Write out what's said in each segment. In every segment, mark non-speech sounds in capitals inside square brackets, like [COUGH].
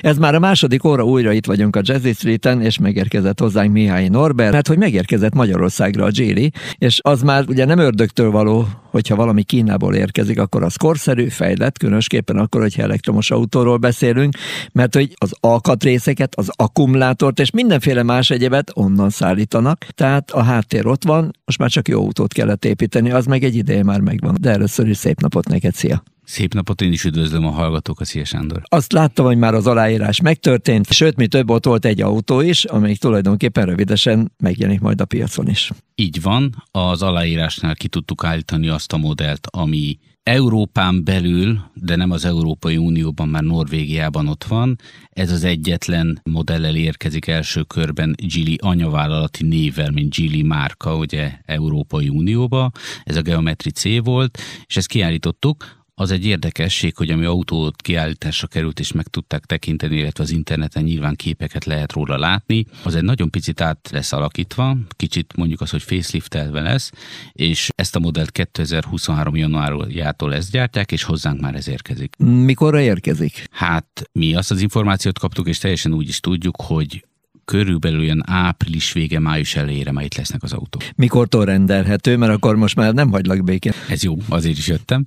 Ez már a második óra újra itt vagyunk a Jazzy Street-en, és megérkezett hozzánk Mihály Norbert, hát hogy megérkezett Magyarországra a Géli, és az már ugye nem ördögtől való, hogyha valami Kínából érkezik, akkor az korszerű, fejlett, különösképpen akkor, hogyha elektromos autóról beszélünk, mert hogy az alkatrészeket, az akkumulátort és mindenféle más egyebet onnan szállítanak, tehát a háttér ott van, most már csak jó autót kellett építeni, az meg egy ideje már megvan. De először is szép napot neked, szia! Szép napot, én is üdvözlöm a hallgatókat, Szia Sándor. Azt láttam, hogy már az aláírás megtörtént, sőt, mi több, ott volt egy autó is, amelyik tulajdonképpen rövidesen megjelenik majd a piacon is. Így van, az aláírásnál ki tudtuk állítani azt a modellt, ami Európán belül, de nem az Európai Unióban, már Norvégiában ott van. Ez az egyetlen modellel érkezik első körben Gili anyavállalati névvel, mint Gili márka, ugye Európai Unióba. Ez a Geometri C volt, és ezt kiállítottuk az egy érdekesség, hogy ami autót kiállításra került, és meg tudták tekinteni, illetve az interneten nyilván képeket lehet róla látni, az egy nagyon picit át lesz alakítva, kicsit mondjuk az, hogy faceliftelve lesz, és ezt a modellt 2023. januárjától ezt gyártják, és hozzánk már ez érkezik. Mikorra érkezik? Hát mi azt az információt kaptuk, és teljesen úgy is tudjuk, hogy körülbelül olyan április vége, május elejére már itt lesznek az autók. Mikortól rendelhető, mert akkor most már nem hagylak békén. Ez jó, azért is jöttem.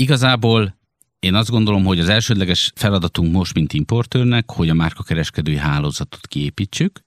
Igazából én azt gondolom, hogy az elsődleges feladatunk most, mint importőrnek, hogy a márkakereskedői hálózatot kiépítsük,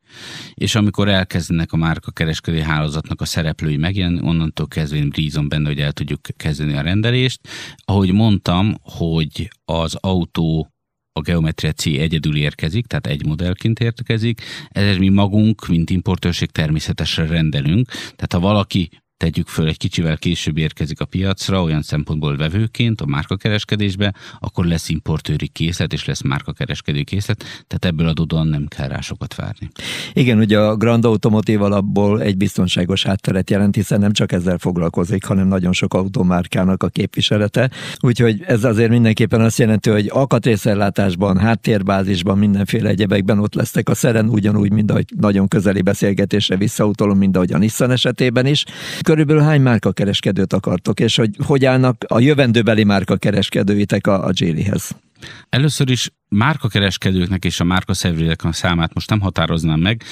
és amikor elkezdenek a márkakereskedői hálózatnak a szereplői megjelenni, onnantól kezdve én bízom benne, hogy el tudjuk kezdeni a rendelést. Ahogy mondtam, hogy az autó a Geometria C egyedül érkezik, tehát egy modellként érkezik, ezért mi magunk, mint importőrség természetesen rendelünk. Tehát ha valaki tegyük föl, egy kicsivel később érkezik a piacra, olyan szempontból vevőként a márkakereskedésbe, akkor lesz importőri készlet, és lesz márkakereskedő készlet, tehát ebből adódóan nem kell rá sokat várni. Igen, ugye a Grand Automotive alapból egy biztonságos hátteret jelent, hiszen nem csak ezzel foglalkozik, hanem nagyon sok automárkának a képviselete. Úgyhogy ez azért mindenképpen azt jelenti, hogy alkatrészellátásban, háttérbázisban, mindenféle egyebekben ott lesznek a szeren, ugyanúgy, mint ahogy nagyon közeli beszélgetésre visszautolom, mint ahogy a Nissan esetében is körülbelül hány márka kereskedőt akartok, és hogy hogy állnak a jövendőbeli márka kereskedőitek a, a Gélihez? Először is márkakereskedőknek és a márkaszervezőknek a számát most nem határoznám meg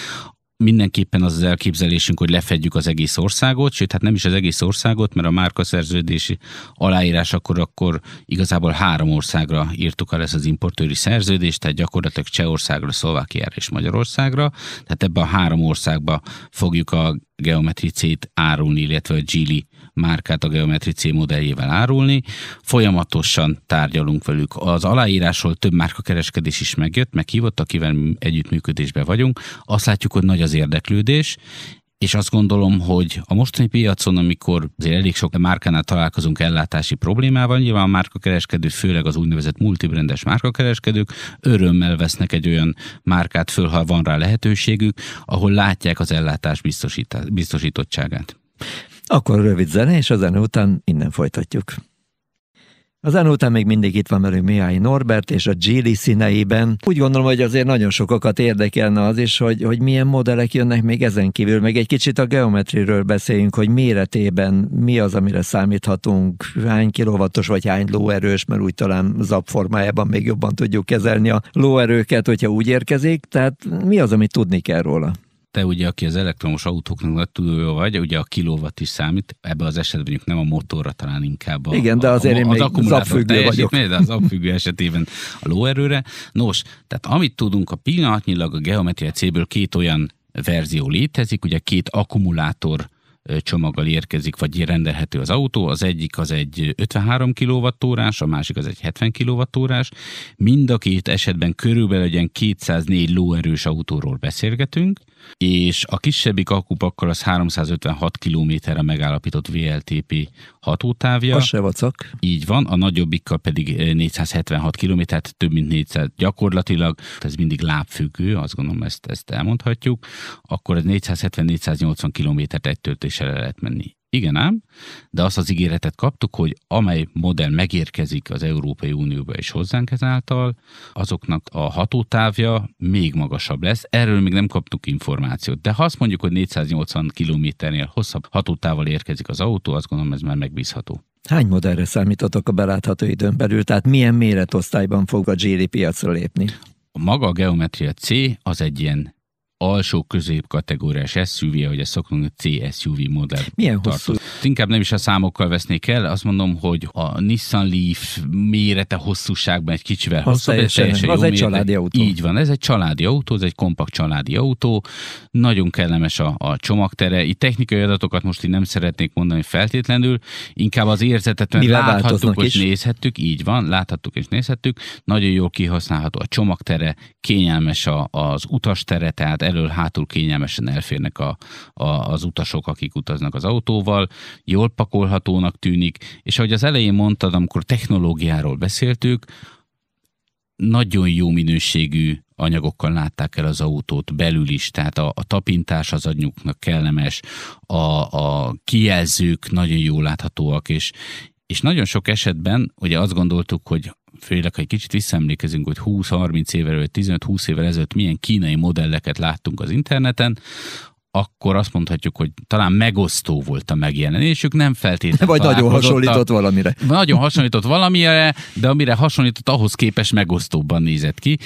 mindenképpen az az elképzelésünk, hogy lefedjük az egész országot, sőt, hát nem is az egész országot, mert a márkaszerződési aláírás akkor, akkor igazából három országra írtuk el ezt az importőri szerződést, tehát gyakorlatilag Csehországra, Szlovákiára és Magyarországra, tehát ebben a három országba fogjuk a geometricét árulni, illetve a Gili márkát a Geometri C modelljével árulni. Folyamatosan tárgyalunk velük. Az aláírásról több márkakereskedés is megjött, meghívott, akivel együttműködésben vagyunk. Azt látjuk, hogy nagy az érdeklődés, és azt gondolom, hogy a mostani piacon, amikor azért elég sok márkánál találkozunk ellátási problémával, nyilván a márkakereskedő, főleg az úgynevezett multibrendes márkakereskedők örömmel vesznek egy olyan márkát föl, ha van rá lehetőségük, ahol látják az ellátás biztosítottságát. Akkor rövid zene, és a zene után innen folytatjuk. A zene után még mindig itt van velünk Mihály Norbert, és a Gili színeiben. Úgy gondolom, hogy azért nagyon sokakat érdekelne az is, hogy, hogy milyen modellek jönnek még ezen kívül. Meg egy kicsit a geometriről beszéljünk, hogy méretében mi az, amire számíthatunk, hány kilovatos vagy hány lóerős, mert úgy talán zap formájában még jobban tudjuk kezelni a lóerőket, hogyha úgy érkezik. Tehát mi az, amit tudni kell róla? Te ugye, aki az elektromos autóknak nagy tudója vagy, ugye a kilovat is számít, ebben az esetben mondjuk nem a motorra, talán inkább a, Igen, de azért a, én az zapfüggő vagyok. De az zapfüggő esetében a lóerőre. Nos, tehát amit tudunk, a pillanatnyilag a Geometria C-ből két olyan verzió létezik, ugye két akkumulátor csomaggal érkezik, vagy rendelhető az autó. Az egyik az egy 53 kWh, a másik az egy 70 kWh. Mind a két esetben körülbelül egy 204 lóerős autóról beszélgetünk és a kisebbik akupakkal az 356 kilométerre megállapított VLTP hatótávja. Az se vacak. Így van, a nagyobbikkal pedig 476 km, tehát több mint 400 gyakorlatilag, ez mindig lábfüggő, azt gondolom ezt, ezt elmondhatjuk, akkor ez 470-480 kilométert egy töltéssel lehet menni. Igen ám, de azt az ígéretet kaptuk, hogy amely modell megérkezik az Európai Unióba és hozzánk ezáltal, azoknak a hatótávja még magasabb lesz. Erről még nem kaptuk információt. De ha azt mondjuk, hogy 480 kilométernél hosszabb hatótával érkezik az autó, azt gondolom ez már megbízható. Hány modellre számítotok a belátható időn belül, tehát milyen méretosztályban fog a GD piacra lépni? maga a Geometria C az egy ilyen alsó középkategóriás SUV, ahogy ezt szoktunk, C-SUV modell. Milyen hosszú? Inkább nem is a számokkal vesznék el, azt mondom, hogy a Nissan Leaf mérete hosszúságban egy kicsivel Az hosszabb, teljesen- teljesen az jó egy mérete. családi autó. Így van, ez egy családi autó, ez egy kompakt családi autó, nagyon kellemes a, a csomagtere. Itt technikai adatokat most így nem szeretnék mondani feltétlenül, inkább az érzetet, mert Mivel láthattuk, is. nézhettük, így van, láthattuk és nézhettük, nagyon jól kihasználható a csomagtere, kényelmes a, az utastere, tehát elől-hátul kényelmesen elférnek a, a, az utasok, akik utaznak az autóval, jól pakolhatónak tűnik, és ahogy az elején mondtad, amikor technológiáról beszéltük, nagyon jó minőségű anyagokkal látták el az autót belül is, tehát a, a tapintás az anyuknak kellemes, a, a kijelzők nagyon jól láthatóak, és, és nagyon sok esetben ugye azt gondoltuk, hogy főleg, ha egy kicsit visszaemlékezünk, hogy 20-30 évvel, vagy 15-20 évvel ezelőtt milyen kínai modelleket láttunk az interneten, akkor azt mondhatjuk, hogy talán megosztó volt a megjelenésük, nem feltétlenül Vagy nagyon hasonlított valamire. nagyon hasonlított valamire, de amire hasonlított, ahhoz képest megosztóbban nézett ki.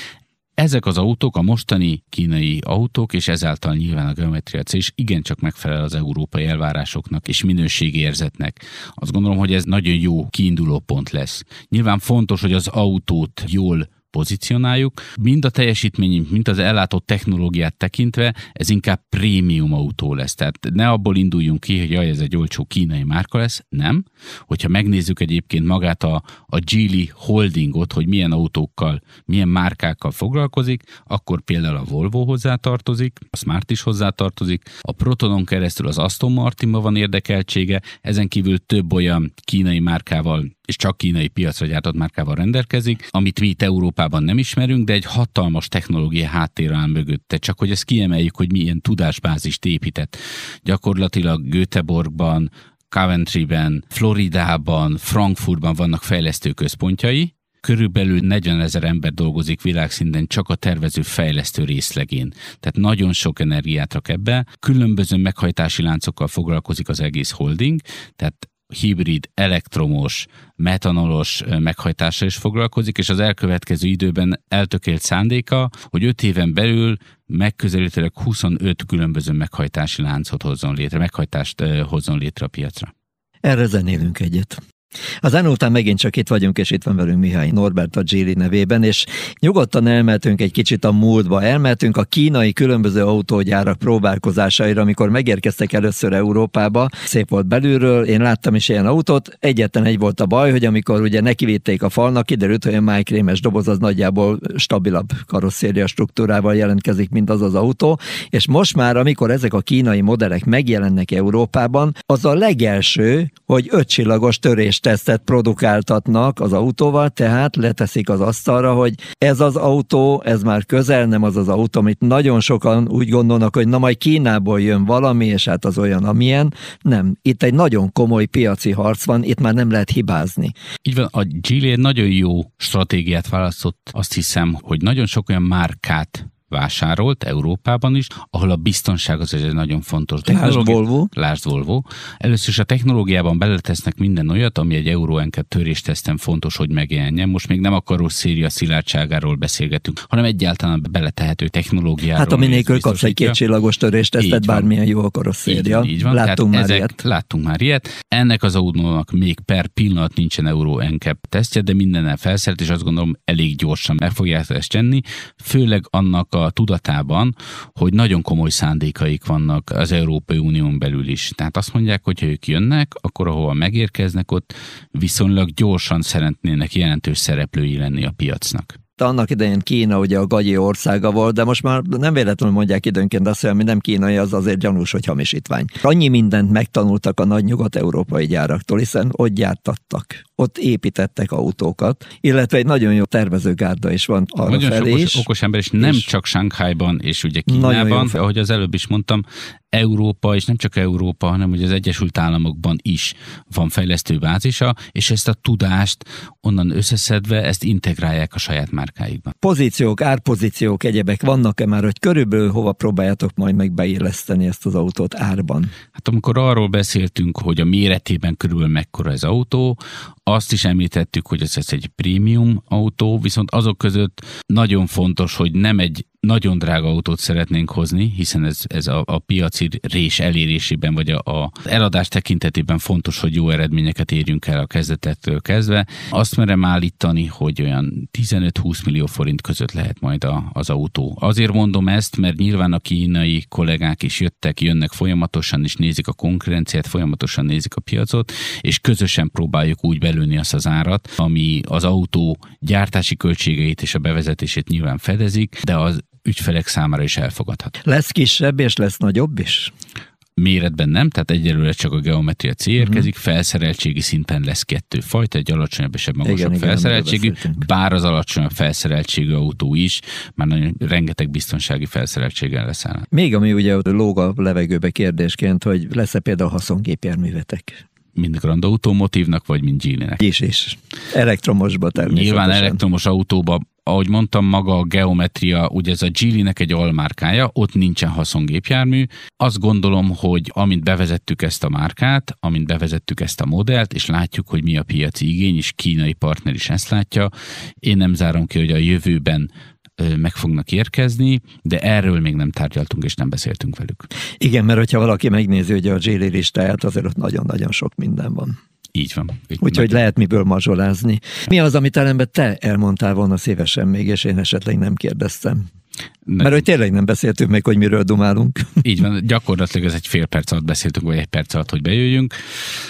Ezek az autók, a mostani kínai autók, és ezáltal nyilván a Geometria C is igencsak megfelel az európai elvárásoknak és minőségérzetnek. Azt gondolom, hogy ez nagyon jó kiinduló pont lesz. Nyilván fontos, hogy az autót jól pozícionáljuk. Mind a teljesítmény, mind az ellátott technológiát tekintve, ez inkább prémium autó lesz. Tehát ne abból induljunk ki, hogy jaj, ez egy olcsó kínai márka lesz. Nem. Hogyha megnézzük egyébként magát a, a Geely Holdingot, hogy milyen autókkal, milyen márkákkal foglalkozik, akkor például a Volvo hozzátartozik, a Smart is hozzátartozik, a Protonon keresztül az Aston Martinban van érdekeltsége, ezen kívül több olyan kínai márkával és csak kínai piacra gyártott márkával rendelkezik, amit mi itt Európában nem ismerünk, de egy hatalmas technológia háttér áll mögötte. Csak hogy ezt kiemeljük, hogy milyen tudásbázist épített. Gyakorlatilag Göteborgban, Coventryben, Floridában, Frankfurtban vannak fejlesztő központjai, körülbelül 40 ezer ember dolgozik világszinten csak a tervező fejlesztő részlegén. Tehát nagyon sok energiát rak ebbe. Különböző meghajtási láncokkal foglalkozik az egész holding, tehát hibrid, elektromos, metanolos meghajtással is foglalkozik, és az elkövetkező időben eltökélt szándéka, hogy 5 éven belül megközelítőleg 25 különböző meghajtási láncot hozzon létre, meghajtást hozzon létre a piacra. Erre zenélünk egyet. Az zene után megint csak itt vagyunk, és itt van velünk Mihály Norbert a Gili nevében, és nyugodtan elmehetünk egy kicsit a múltba. Elmehetünk a kínai különböző autógyárak próbálkozásaira, amikor megérkeztek először Európába. Szép volt belülről, én láttam is ilyen autót. Egyetlen egy volt a baj, hogy amikor ugye nekivitték a falnak, kiderült, hogy a májkrémes doboz az nagyjából stabilabb karosszéria struktúrával jelentkezik, mint az az autó. És most már, amikor ezek a kínai modellek megjelennek Európában, az a legelső, hogy ötcsillagos töréstesztet produkáltatnak az autóval, tehát leteszik az asztalra, hogy ez az autó, ez már közel nem az az autó, amit nagyon sokan úgy gondolnak, hogy na majd Kínából jön valami, és hát az olyan, amilyen. Nem, itt egy nagyon komoly piaci harc van, itt már nem lehet hibázni. Így van, a egy nagyon jó stratégiát választott. Azt hiszem, hogy nagyon sok olyan márkát vásárolt Európában is, ahol a biztonság az egy nagyon fontos. Lásd Volvo. Lásd Volvo. Először is a technológiában beletesznek minden olyat, ami egy NCAP törésteszten fontos, hogy megjelenjen. Most még nem a karosszéria szilárdságáról beszélgetünk, hanem egyáltalán beletehető technológiáról. Hát ami nélkül kapsz egy kétcsillagos töréstesztet, Így bármilyen jó a Így karosszéria. van, így van. Láttunk Tehát már ezek, ilyet. Láttunk már ilyet. Ennek az autónak még per pillanat nincsen Euro NCAP tesztje, de mindennel felszert, és azt gondolom elég gyorsan meg fogják ezt tenni, főleg annak a tudatában, hogy nagyon komoly szándékaik vannak az Európai Unión belül is. Tehát azt mondják, hogy ha ők jönnek, akkor ahova megérkeznek, ott viszonylag gyorsan szeretnének jelentős szereplői lenni a piacnak. Annak idején Kína ugye a gagyi országa volt, de most már nem véletlenül mondják időnként azt, hogy ami nem kínai, az azért gyanús, hogy hamisítvány. Annyi mindent megtanultak a nagy nyugat-európai gyáraktól, hiszen ott gyártattak, ott építettek autókat, illetve egy nagyon jó tervezőgárda is van arra Nagyon felé okos, is. okos ember, és nem és- csak Shanghaiban és ugye Kínában, ahogy az előbb is mondtam, Európa, és nem csak Európa, hanem hogy az Egyesült Államokban is van fejlesztő bázisa, és ezt a tudást onnan összeszedve, ezt integrálják a saját márkáikba. Pozíciók, árpozíciók, egyebek vannak-e már, hogy körülbelül hova próbáljátok majd meg beilleszteni ezt az autót árban? Hát amikor arról beszéltünk, hogy a méretében körül mekkora ez autó, Azt is említettük, hogy ez, ez egy prémium autó, viszont azok között nagyon fontos, hogy nem egy nagyon drága autót szeretnénk hozni, hiszen ez, ez a, a piaci rés elérésében, vagy a, a eladás tekintetében fontos, hogy jó eredményeket érjünk el a kezdetektől kezdve. Azt merem állítani, hogy olyan 15-20 millió forint között lehet majd a, az autó. Azért mondom ezt, mert nyilván a kínai kollégák is jöttek, jönnek folyamatosan, és nézik a konkurenciát, folyamatosan nézik a piacot, és közösen próbáljuk úgy belőni azt az árat, ami az autó gyártási költségeit és a bevezetését nyilván fedezik, de az ügyfelek számára is elfogadhat. Lesz kisebb és lesz nagyobb is? Méretben nem, tehát egyelőre csak a geometria C érkezik, uh-huh. felszereltségi szinten lesz kettő fajta, egy alacsonyabb és egy magasabb igen, felszereltségű, igen, bár az alacsonyabb felszereltségű autó is már nagyon rengeteg biztonsági felszereltséggel leszáll. Még ami ugye lóg a levegőbe kérdésként, hogy lesz-e például haszongépjárművetek? mind Grand Automotívnak, vagy mind Geely-nek. És is. Elektromosba természetesen. Nyilván elektromos autóba ahogy mondtam, maga a geometria, ugye ez a Geely-nek egy almárkája, ott nincsen haszongépjármű. Azt gondolom, hogy amint bevezettük ezt a márkát, amint bevezettük ezt a modellt, és látjuk, hogy mi a piaci igény, és kínai partner is ezt látja, én nem zárom ki, hogy a jövőben meg fognak érkezni, de erről még nem tárgyaltunk és nem beszéltünk velük. Igen, mert hogyha valaki megnézi, hogy a Geely listáját, azért ott nagyon-nagyon sok minden van. Így van. Úgyhogy lehet miből mazsolázni. Mi az, amit ellenben te elmondtál volna szívesen még, és én esetleg nem kérdeztem? Nem. Mert hogy tényleg nem beszéltünk még, hogy miről dumálunk. [LAUGHS] Így van, gyakorlatilag ez egy fél perc alatt beszéltünk, vagy egy perc alatt, hogy bejöjjünk.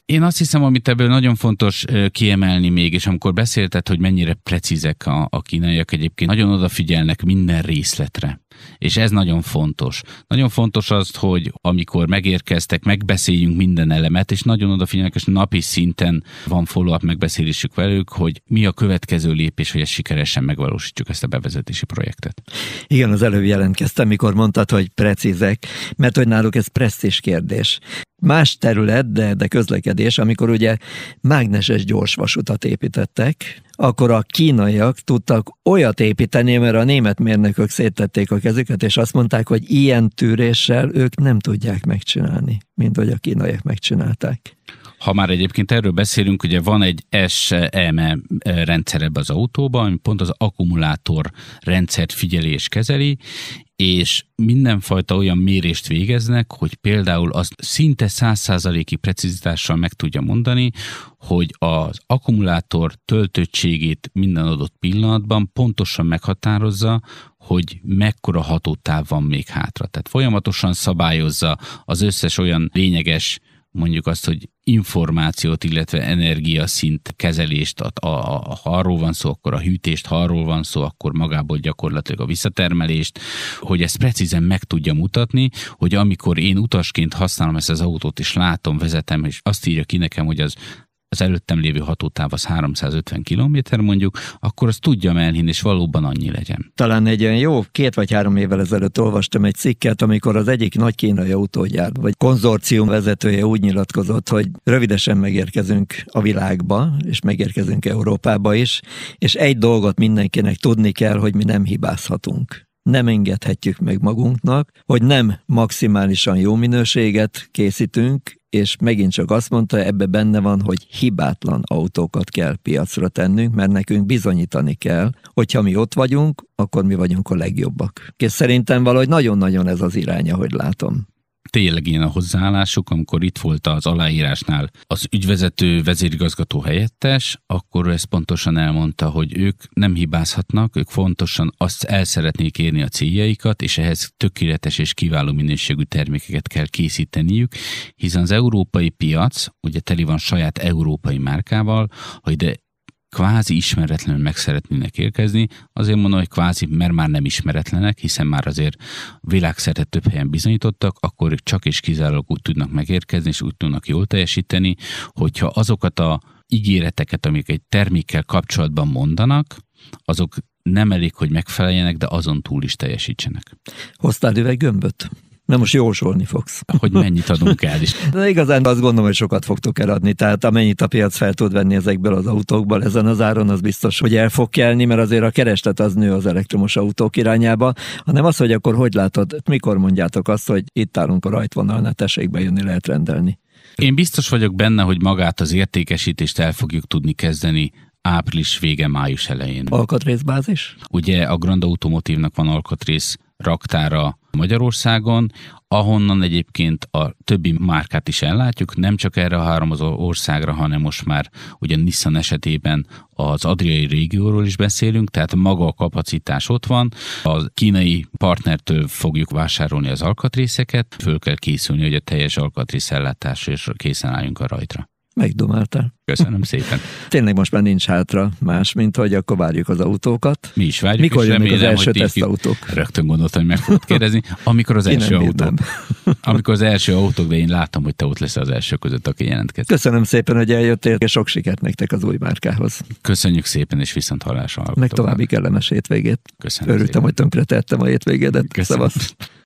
Én azt hiszem, amit ebből nagyon fontos kiemelni még, és amikor beszélted, hogy mennyire precízek a, a kínaiak egyébként, nagyon odafigyelnek minden részletre. És ez nagyon fontos. Nagyon fontos az, hogy amikor megérkeztek, megbeszéljünk minden elemet, és nagyon odafigyelnek, és napi szinten van follow-up megbeszélésük velük, hogy mi a következő lépés, hogy ezt sikeresen megvalósítsuk ezt a bevezetési projektet. Igen, az előbb jelentkeztem, mikor mondtad, hogy precízek, mert hogy náluk ez presztis kérdés. Más terület, de, de közlekedés, amikor ugye mágneses gyorsvasutat építettek, akkor a kínaiak tudtak olyat építeni, mert a német mérnökök széttették a kezüket, és azt mondták, hogy ilyen tűréssel ők nem tudják megcsinálni, mint hogy a kínaiak megcsinálták. Ha már egyébként erről beszélünk, ugye van egy SEME rendszer ebbe az autóban, ami pont az akkumulátor rendszert figyeli és kezeli, és mindenfajta olyan mérést végeznek, hogy például az szinte százszázaléki precizitással meg tudja mondani, hogy az akkumulátor töltöttségét minden adott pillanatban pontosan meghatározza, hogy mekkora hatótáv van még hátra. Tehát folyamatosan szabályozza az összes olyan lényeges mondjuk azt, hogy információt, illetve energiaszint kezelést, a, a, a, ha arról van szó, akkor a hűtést, ha arról van szó, akkor magából gyakorlatilag a visszatermelést, hogy ezt precízen meg tudja mutatni, hogy amikor én utasként használom ezt az autót, és látom, vezetem, és azt írja ki nekem, hogy az az előttem lévő hatótáv az 350 km mondjuk, akkor azt tudjam elhinni, és valóban annyi legyen. Talán egy olyan jó két vagy három évvel ezelőtt olvastam egy cikket, amikor az egyik nagy kínai autógyár, vagy konzorcium vezetője úgy nyilatkozott, hogy rövidesen megérkezünk a világba, és megérkezünk Európába is, és egy dolgot mindenkinek tudni kell, hogy mi nem hibázhatunk nem engedhetjük meg magunknak, hogy nem maximálisan jó minőséget készítünk, és megint csak azt mondta, ebbe benne van, hogy hibátlan autókat kell piacra tennünk, mert nekünk bizonyítani kell, hogyha mi ott vagyunk, akkor mi vagyunk a legjobbak. És szerintem valahogy nagyon-nagyon ez az iránya, hogy látom tényleg ilyen a hozzáállásuk, amikor itt volt az aláírásnál az ügyvezető vezérigazgató helyettes, akkor ezt pontosan elmondta, hogy ők nem hibázhatnak, ők fontosan azt el szeretnék érni a céljaikat, és ehhez tökéletes és kiváló minőségű termékeket kell készíteniük, hiszen az európai piac ugye teli van saját európai márkával, hogy de kvázi ismeretlenül meg szeretnének érkezni, azért mondom, hogy kvázi, mert már nem ismeretlenek, hiszen már azért világszerte több helyen bizonyítottak, akkor csak és kizárólag úgy tudnak megérkezni, és úgy tudnak jól teljesíteni, hogyha azokat a ígéreteket, amik egy termékkel kapcsolatban mondanak, azok nem elég, hogy megfeleljenek, de azon túl is teljesítsenek. Hoztál üveggömböt? Na most jósolni fogsz. Hogy mennyit adunk el is. [LAUGHS] De igazán azt gondolom, hogy sokat fogtok eladni, tehát amennyit a piac fel tud venni ezekből az autókból, ezen az áron az biztos, hogy el fog kelni, mert azért a kereslet az nő az elektromos autók irányába, hanem az, hogy akkor hogy látod, mikor mondjátok azt, hogy itt állunk a rajtvonalnál, tessék bejönni, lehet rendelni. Én biztos vagyok benne, hogy magát az értékesítést el fogjuk tudni kezdeni április vége, május elején. Alkatrészbázis? Ugye a Grand Automotívnak van alkatrész raktára Magyarországon, ahonnan egyébként a többi márkát is ellátjuk, nem csak erre a három országra, hanem most már ugye Nissan esetében az adriai régióról is beszélünk, tehát maga a kapacitás ott van. A kínai partnertől fogjuk vásárolni az alkatrészeket, föl kell készülni, hogy a teljes alkatrész ellátásra és készen álljunk a rajtra. Megdomáltál. Köszönöm szépen. [LAUGHS] Tényleg most már nincs hátra más, mint hogy akkor várjuk az autókat. Mi is várjuk. Mikor és jönnek az remélem, első hogy tesztautók? Rögtön gondoltam, hogy meg fogod kérdezni. Amikor az Én első bírnám. [LAUGHS] amikor az első autók, de én látom, hogy te ott lesz az első között, aki jelentkezik. Köszönöm szépen, hogy eljöttél, és sok sikert nektek az új márkához. Köszönjük szépen, és viszont hallásra Meg további kellemes hétvégét. Köszönöm Örültem, szépen. hogy tönkretettem a hétvégédet. Köszönöm. Szavasz. [LAUGHS]